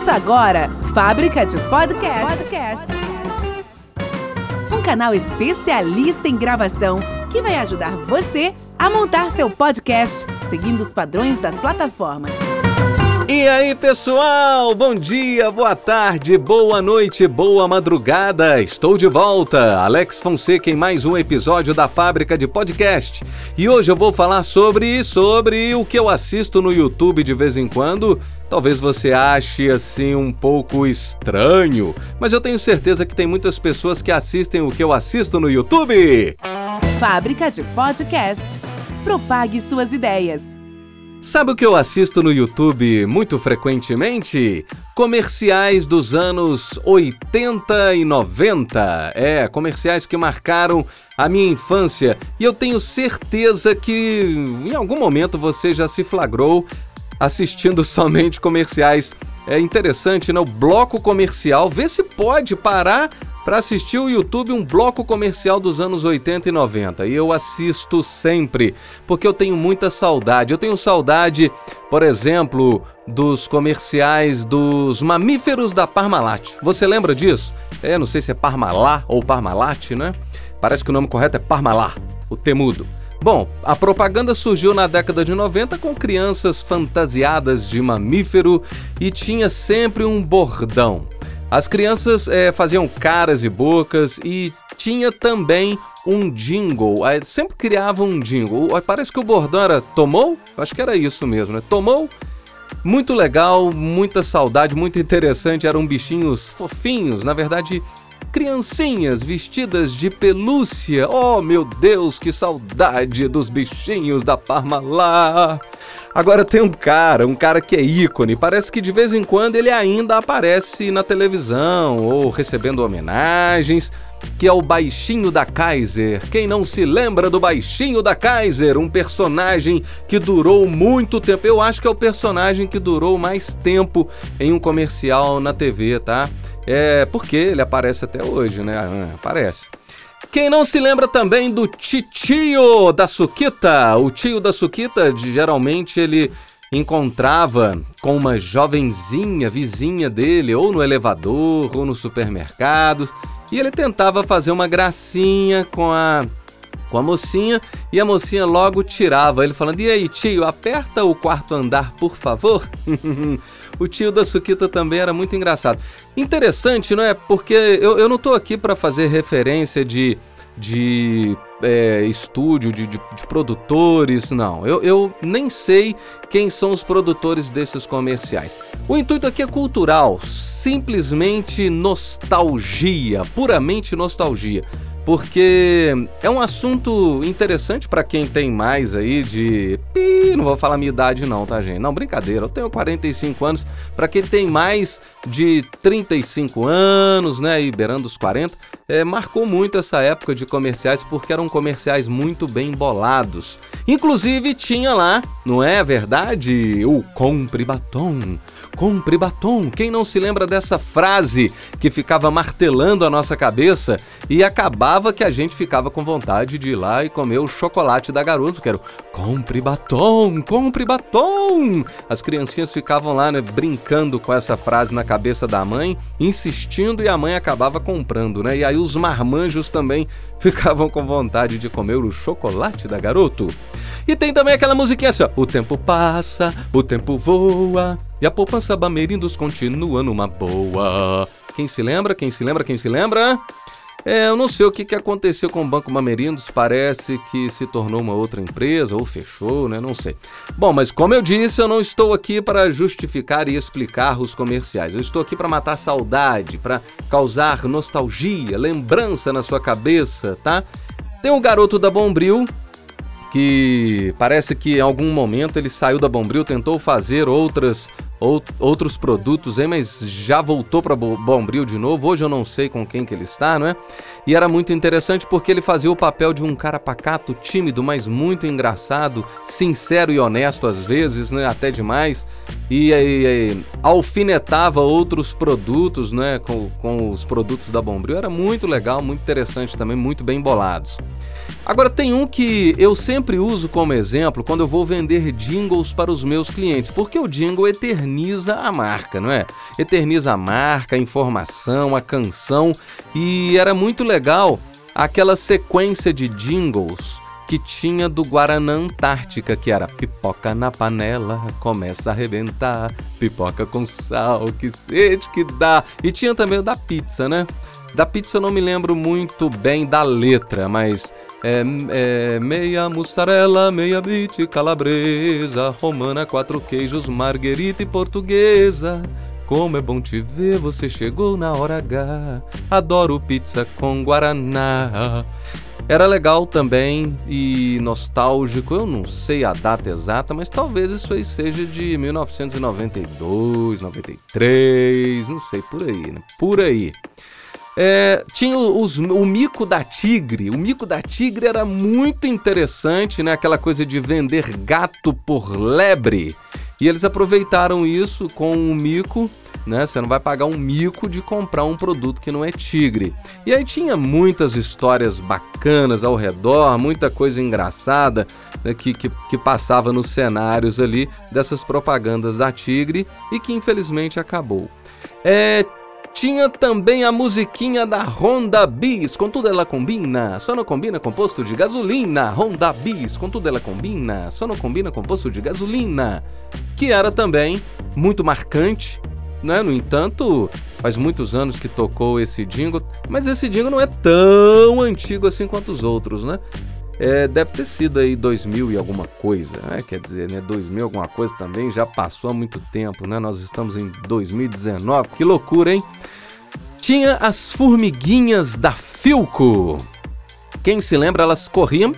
Ouça agora Fábrica de Podcast. Podcast. Um canal especialista em gravação que vai ajudar você a montar seu podcast seguindo os padrões das plataformas. E aí, pessoal? Bom dia, boa tarde, boa noite, boa madrugada. Estou de volta, Alex Fonseca em mais um episódio da Fábrica de Podcast. E hoje eu vou falar sobre sobre o que eu assisto no YouTube de vez em quando. Talvez você ache assim um pouco estranho, mas eu tenho certeza que tem muitas pessoas que assistem o que eu assisto no YouTube. Fábrica de Podcast. Propague suas ideias. Sabe o que eu assisto no YouTube muito frequentemente? Comerciais dos anos 80 e 90. É, comerciais que marcaram a minha infância. E eu tenho certeza que em algum momento você já se flagrou assistindo somente comerciais. É interessante, né? O bloco comercial. Vê se pode parar para assistir o YouTube um bloco comercial dos anos 80 e 90. E eu assisto sempre, porque eu tenho muita saudade. Eu tenho saudade, por exemplo, dos comerciais dos mamíferos da Parmalat. Você lembra disso? É, não sei se é Parmalat ou Parmalat, né? Parece que o nome correto é Parmalat, o temudo. Bom, a propaganda surgiu na década de 90 com crianças fantasiadas de mamífero e tinha sempre um bordão. As crianças é, faziam caras e bocas e tinha também um jingle. Sempre criavam um jingle. Parece que o bordão era tomou? Acho que era isso mesmo, né? Tomou? Muito legal, muita saudade, muito interessante. Eram bichinhos fofinhos, na verdade, criancinhas vestidas de pelúcia. Oh, meu Deus, que saudade dos bichinhos da Parmalat! Agora tem um cara, um cara que é ícone, parece que de vez em quando ele ainda aparece na televisão ou recebendo homenagens, que é o Baixinho da Kaiser. Quem não se lembra do Baixinho da Kaiser? Um personagem que durou muito tempo. Eu acho que é o personagem que durou mais tempo em um comercial na TV, tá? É porque ele aparece até hoje, né? Ah, aparece. Quem não se lembra também do titio da Suquita? O tio da Suquita, geralmente ele encontrava com uma jovenzinha vizinha dele, ou no elevador, ou no supermercado, e ele tentava fazer uma gracinha com a com a mocinha e a mocinha logo tirava ele falando: "E aí, tio, aperta o quarto andar, por favor?" o tio da Suquita também era muito engraçado. Interessante, não é? Porque eu, eu não estou aqui para fazer referência de, de é, estúdio, de, de, de, produtores, não. Eu, eu nem sei quem são os produtores desses comerciais. O intuito aqui é cultural, simplesmente nostalgia, puramente nostalgia porque é um assunto interessante para quem tem mais aí de. Não vou falar minha idade, não, tá, gente? Não, brincadeira, eu tenho 45 anos. Para quem tem mais de 35 anos, né, e beirando os 40, é, marcou muito essa época de comerciais porque eram comerciais muito bem bolados. Inclusive tinha lá, não é verdade? O compre batom. Compre batom. Quem não se lembra dessa frase que ficava martelando a nossa cabeça e acabava que a gente ficava com vontade de ir lá e comer o chocolate da garoto, que era o compre batom, compre batom. As criancinhas ficavam lá né, brincando com essa frase na cabeça da mãe, insistindo e a mãe acabava comprando, né? E aí os marmanjos também ficavam com vontade de comer o chocolate da garoto. E tem também aquela musiquinha assim, ó. O tempo passa, o tempo voa, e a poupança Bamerindos continua numa boa. Quem se lembra? Quem se lembra? Quem se lembra? É, eu não sei o que, que aconteceu com o Banco Mamerindos, parece que se tornou uma outra empresa ou fechou, né? Não sei. Bom, mas como eu disse, eu não estou aqui para justificar e explicar os comerciais. Eu estou aqui para matar saudade, para causar nostalgia, lembrança na sua cabeça, tá? Tem um garoto da Bombril que parece que em algum momento ele saiu da Bombril, tentou fazer outras outros produtos aí, mas já voltou para Bombril de novo. Hoje eu não sei com quem que ele está, não é? E era muito interessante porque ele fazia o papel de um cara pacato, tímido, mas muito engraçado, sincero e honesto às vezes, né? Até demais. E, e alfinetava outros produtos, né? Com, com os produtos da Bombril. Era muito legal, muito interessante também, muito bem bolados. Agora tem um que eu sempre uso como exemplo quando eu vou vender jingles para os meus clientes, porque o jingle eterniza a marca, não é? Eterniza a marca, a informação, a canção e era muito legal aquela sequência de jingles que tinha do Guaraná Antártica, que era pipoca na panela, começa a arrebentar, pipoca com sal, que sede que dá. E tinha também o da pizza, né? Da pizza eu não me lembro muito bem da letra, mas é, é, meia mussarela, meia bite calabresa, romana, quatro queijos, marguerita e portuguesa. Como é bom te ver, você chegou na hora H. Adoro pizza com guaraná. Era legal também e nostálgico, eu não sei a data exata, mas talvez isso aí seja de 1992, 93, não sei, por aí, né? Por aí. É, tinha os, o mico da tigre. O mico da tigre era muito interessante, né? Aquela coisa de vender gato por lebre. E eles aproveitaram isso com o mico, né? Você não vai pagar um mico de comprar um produto que não é tigre. E aí tinha muitas histórias bacanas ao redor, muita coisa engraçada né? que, que, que passava nos cenários ali dessas propagandas da tigre e que infelizmente acabou. É, tinha também a musiquinha da Honda Bis, com tudo ela combina, só não combina com posto de gasolina. Honda Bis, com tudo ela combina, só não combina com posto de gasolina. Que era também muito marcante, né? No entanto, faz muitos anos que tocou esse jingle, mas esse jingle não é tão antigo assim quanto os outros, né? É, deve ter sido aí 2000 e alguma coisa, né? Quer dizer, né? 2000 alguma coisa também já passou há muito tempo, né? Nós estamos em 2019, que loucura, hein? Tinha as formiguinhas da Filco. Quem se lembra, elas corriam,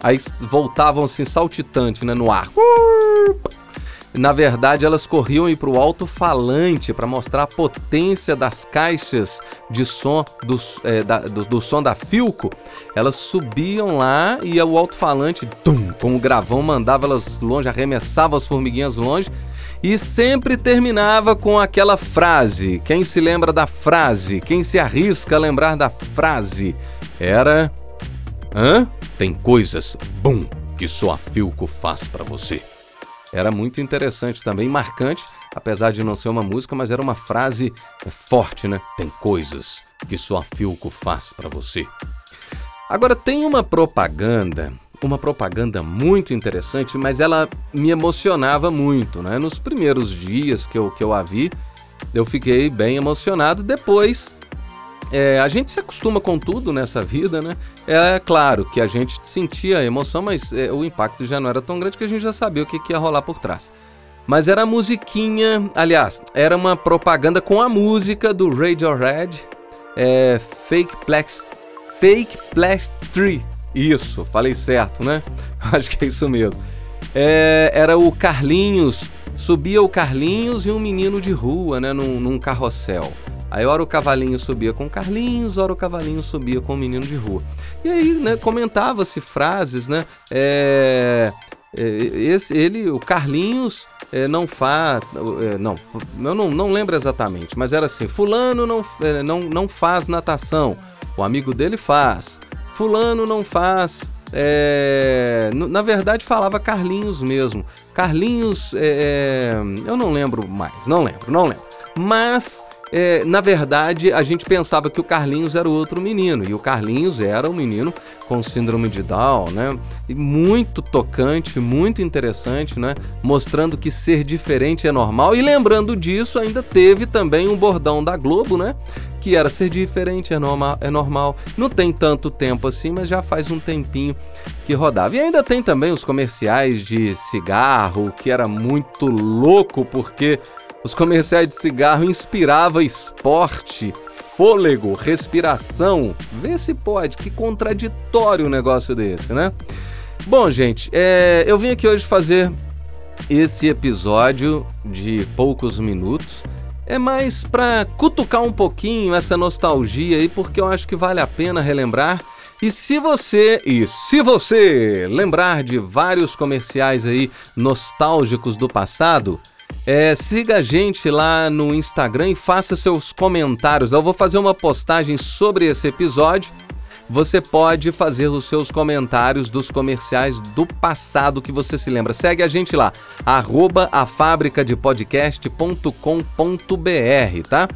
aí voltavam assim saltitante, né, no ar. Na verdade, elas corriam para o alto-falante para mostrar a potência das caixas de som do, é, da, do, do, som da Filco. Elas subiam lá e o alto-falante, com o gravão, mandava elas longe, arremessava as formiguinhas longe e sempre terminava com aquela frase. Quem se lembra da frase? Quem se arrisca a lembrar da frase? Era. Hã? Tem coisas, bom, que só a Filco faz para você era muito interessante também, marcante, apesar de não ser uma música, mas era uma frase forte, né? Tem coisas que só a Filco faz para você. Agora tem uma propaganda, uma propaganda muito interessante, mas ela me emocionava muito, né? Nos primeiros dias que eu, que eu a vi, eu fiquei bem emocionado. Depois é, a gente se acostuma com tudo nessa vida, né? É claro que a gente sentia a emoção, mas é, o impacto já não era tão grande que a gente já sabia o que, que ia rolar por trás. Mas era musiquinha, aliás, era uma propaganda com a música do Radiohead, é, Fake Plex, Fake Tree. Isso, falei certo, né? Acho que é isso mesmo. É, era o Carlinhos, subia o Carlinhos e um menino de rua, né, num, num carrossel. Aí, hora o cavalinho subia com Carlinhos, hora o cavalinho subia com o menino de rua. E aí, né, comentava-se frases, né? É, é, esse, ele, o Carlinhos, é, não faz. É, não, eu não, não lembro exatamente, mas era assim: Fulano não, é, não, não faz natação, o amigo dele faz. Fulano não faz. É, na verdade, falava Carlinhos mesmo. Carlinhos, é, eu não lembro mais, não lembro, não lembro. Mas é, na verdade, a gente pensava que o Carlinhos era o outro menino, e o Carlinhos era um menino com síndrome de Down, né? E muito tocante, muito interessante, né? Mostrando que ser diferente é normal. E lembrando disso, ainda teve também um bordão da Globo, né? Que era ser diferente é normal, é normal. Não tem tanto tempo assim, mas já faz um tempinho que rodava. E ainda tem também os comerciais de cigarro, que era muito louco, porque os comerciais de cigarro inspirava esporte, fôlego, respiração. Vê se pode, que contraditório um negócio desse, né? Bom, gente, é, eu vim aqui hoje fazer esse episódio de poucos minutos. É mais para cutucar um pouquinho essa nostalgia aí, porque eu acho que vale a pena relembrar. E se você, e se você lembrar de vários comerciais aí nostálgicos do passado, é, siga a gente lá no Instagram e faça seus comentários. Eu vou fazer uma postagem sobre esse episódio. Você pode fazer os seus comentários dos comerciais do passado que você se lembra. Segue a gente lá, arroba a fábrica de podcast.com.br, tá?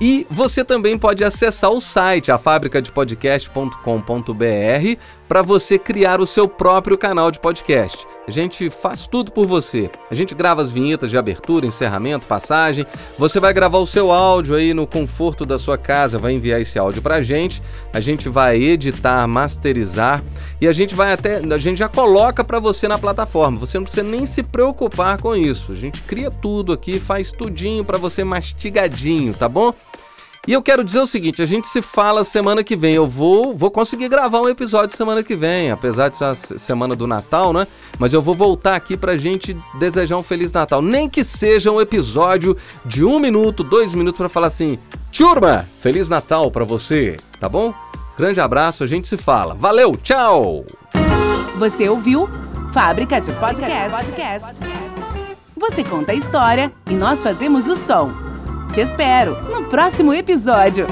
E você também pode acessar o site afabricadepodcast.com.br para você criar o seu próprio canal de podcast. A gente faz tudo por você. A gente grava as vinhetas de abertura, encerramento, passagem. Você vai gravar o seu áudio aí no conforto da sua casa, vai enviar esse áudio pra gente. A gente vai editar, masterizar e a gente vai até a gente já coloca para você na plataforma. Você não precisa nem se preocupar com isso. A gente cria tudo aqui, faz tudinho para você mastigadinho, tá bom? E eu quero dizer o seguinte, a gente se fala semana que vem. Eu vou, vou conseguir gravar um episódio semana que vem, apesar de ser a semana do Natal, né? Mas eu vou voltar aqui pra gente desejar um Feliz Natal. Nem que seja um episódio de um minuto, dois minutos para falar assim: Turma, Feliz Natal para você, tá bom? Grande abraço, a gente se fala. Valeu, tchau! Você ouviu Fábrica de Podcast. Você conta a história e nós fazemos o som. Te espero no próximo episódio.